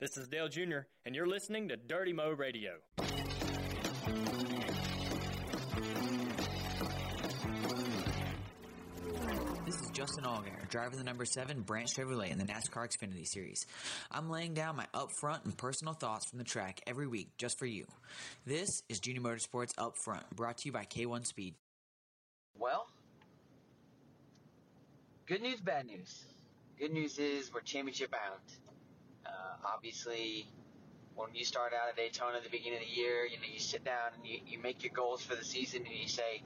This is Dale Jr., and you're listening to Dirty Mo Radio. This is Justin Allgaier, driver of the number 7 Brandt Chevrolet in the NASCAR Xfinity Series. I'm laying down my upfront and personal thoughts from the track every week just for you. This is Junior Motorsports Upfront, brought to you by K1 Speed. Well, good news, bad news. Good news is we're championship bound. Uh, obviously, when you start out at Daytona at the beginning of the year, you know, you sit down and you, you make your goals for the season and you say,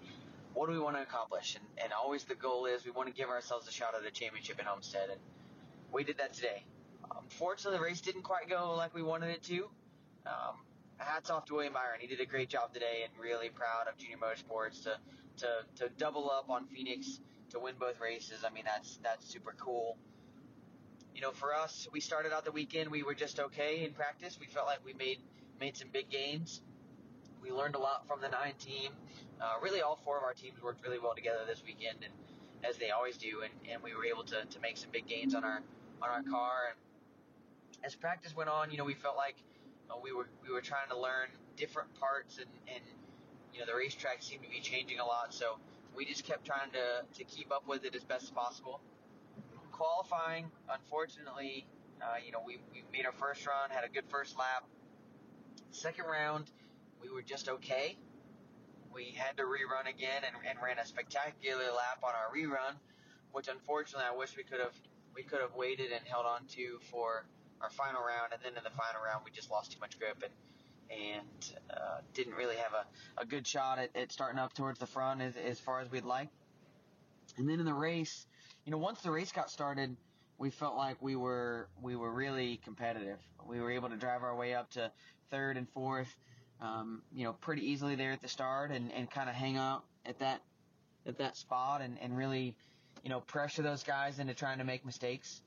what do we want to accomplish? And, and always the goal is we want to give ourselves a shot at a championship at Homestead. And we did that today. Unfortunately, the race didn't quite go like we wanted it to. Um, hats off to William Byron. He did a great job today and really proud of Junior Motorsports to, to, to double up on Phoenix to win both races. I mean, that's, that's super cool. You know, for us, we started out the weekend, we were just okay in practice. We felt like we made, made some big gains. We learned a lot from the nine team. Uh, really, all four of our teams worked really well together this weekend, and as they always do. And, and we were able to, to make some big gains on our on our car. And as practice went on, you know, we felt like uh, we were we were trying to learn different parts, and, and you know, the racetrack seemed to be changing a lot. So we just kept trying to to keep up with it as best as possible. Qualifying, unfortunately, uh, you know, we, we made our first run, had a good first lap. Second round, we were just okay. We had to rerun again and, and ran a spectacular lap on our rerun, which unfortunately I wish we could have we could have waited and held on to for our final round. And then in the final round, we just lost too much grip and and uh, didn't really have a, a good shot at, at starting up towards the front as, as far as we'd like. And then in the race, you know, once the race got started, we felt like we were we were really competitive. We were able to drive our way up to third and fourth um, you know, pretty easily there at the start and, and kind of hang out at that at that spot and, and really, you know, pressure those guys into trying to make mistakes.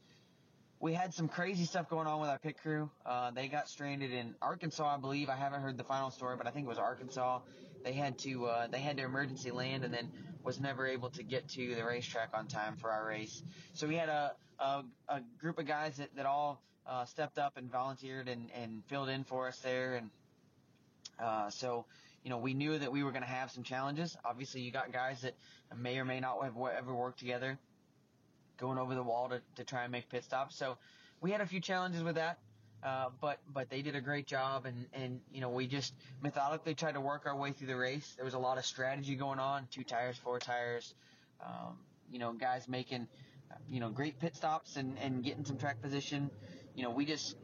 We had some crazy stuff going on with our pit crew. Uh, they got stranded in Arkansas, I believe. I haven't heard the final story, but I think it was Arkansas. They had to uh, they had to emergency land and then was never able to get to the racetrack on time for our race. So we had a a, a group of guys that, that all uh, stepped up and volunteered and, and filled in for us there and uh, so, you know, we knew that we were going to have some challenges. Obviously, you got guys that may or may not have ever worked together going over the wall to, to try and make pit stops. So we had a few challenges with that. Uh, but but they did a great job, and and you know we just methodically tried to work our way through the race. There was a lot of strategy going on: two tires, four tires. Um, you know, guys making you know great pit stops and and getting some track position. You know, we just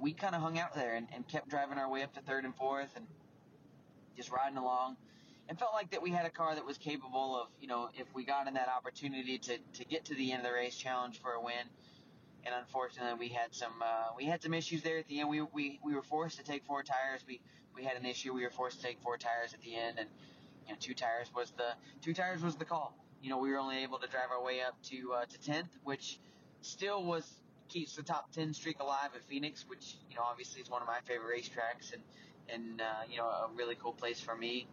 we kind of hung out there and, and kept driving our way up to third and fourth, and just riding along and felt like that we had a car that was capable of, you know, if we got in that opportunity to, to get to the end of the race, challenge for a win. And unfortunately, we had some uh, we had some issues there at the end. We, we we were forced to take four tires. We we had an issue. We were forced to take four tires at the end, and you know, two tires was the two tires was the call. You know, we were only able to drive our way up to uh, to tenth, which still was keeps the top ten streak alive at Phoenix, which you know obviously is one of my favorite racetracks, and and uh, you know a really cool place for me.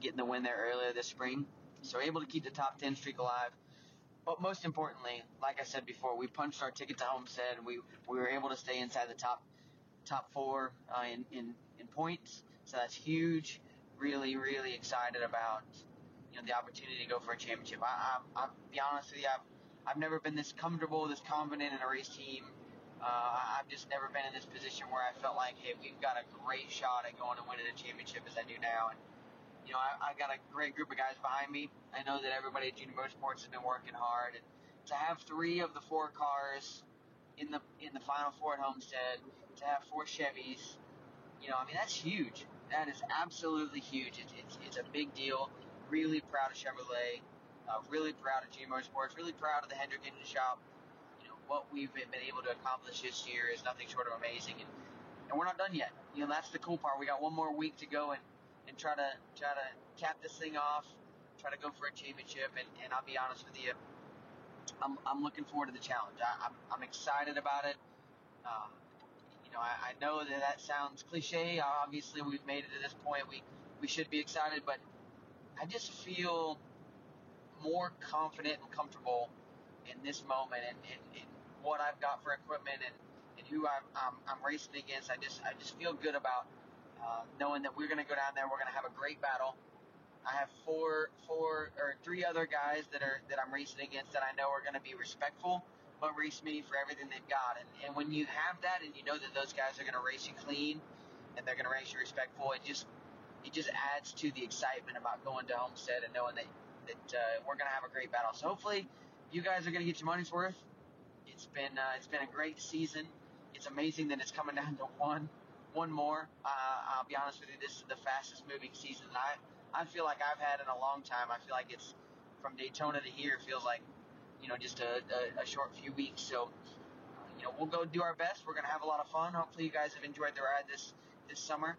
Getting the win there earlier this spring, so able to keep the top ten streak alive. But most importantly, like I said before, we punched our ticket to Homestead. We we were able to stay inside the top top four uh, in, in in points, so that's huge. Really, really excited about you know the opportunity to go for a championship. I, I, I'll be honest with you, I've, I've never been this comfortable, this confident in a race team uh, I've just never been in this position where I felt like, hey, we've got a great shot at going and winning a championship as I do now. And, you know, I, I've got a great group of guys behind me. I know that everybody at Junior Motorsports has been working hard. And to have three of the four cars in the in the final four at Homestead, to have four Chevys, you know, I mean, that's huge. That is absolutely huge. It's, it's, it's a big deal. Really proud of Chevrolet. Uh, really proud of Junior Motorsports. Really proud of the Hendrick Engine Shop You know what we've been able to accomplish this year is nothing short of amazing, and and we're not done yet. You know, that's the cool part. We got one more week to go and and try to try to cap this thing off, try to go for a championship, and and I'll be honest with you, I'm I'm looking forward to the challenge. I, am I'm, I'm excited about it. Uh, you know, I, I know that that sounds cliche. Obviously, we've made it to this point. We we should be excited, but I just feel more confident and comfortable in this moment and, and, and what I've got for equipment and, and who I'm, I'm, I'm racing against. I just I just feel good about uh, knowing that we're going to go down there. We're going to have a great battle. I have four four or three other guys that are that I'm racing against that I know are going to be respectful, but race me for everything they've got. And and when you have that and you know that those guys are going to race you clean and they're going to race you respectful, it just it just adds to the excitement about going to Homestead and knowing that that uh, we're going to have a great battle. So hopefully, you guys are going to get your money's worth. It's been uh, it's been a great season. It's amazing that it's coming down to one one more. Uh, I'll be honest with you, this is the fastest moving season I I feel like I've had in a long time. I feel like it's from Daytona to here. Feels like you know just a, a, a short few weeks. So you know we'll go do our best. We're gonna have a lot of fun. Hopefully you guys have enjoyed the ride this this summer,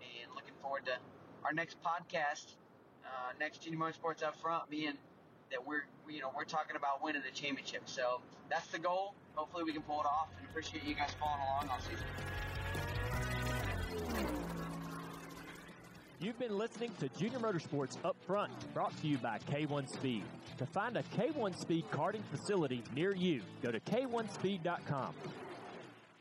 and looking forward to our next podcast. Uh, next Junior Motorsports up front, being that we're you know we're talking about winning the championship. So that's the goal. Hopefully we can pull it off, and appreciate you guys following along all season. You've been listening to Junior Motorsports Up Front, brought to you by K1 Speed. To find a K1 Speed karting facility near you, go to k1speed.com.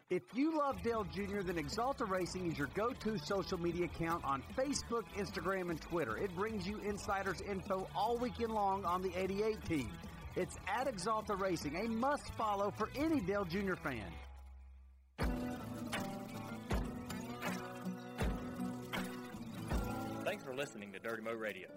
If you love Dale Jr., then Axalta Racing is your go-to social media account on Facebook, Instagram, and Twitter. It brings you insiders info all weekend long on the 88 team. It's at Axalta Racing, a must follow for any Dale Jr. fan. for listening to Dirty Mo Radio.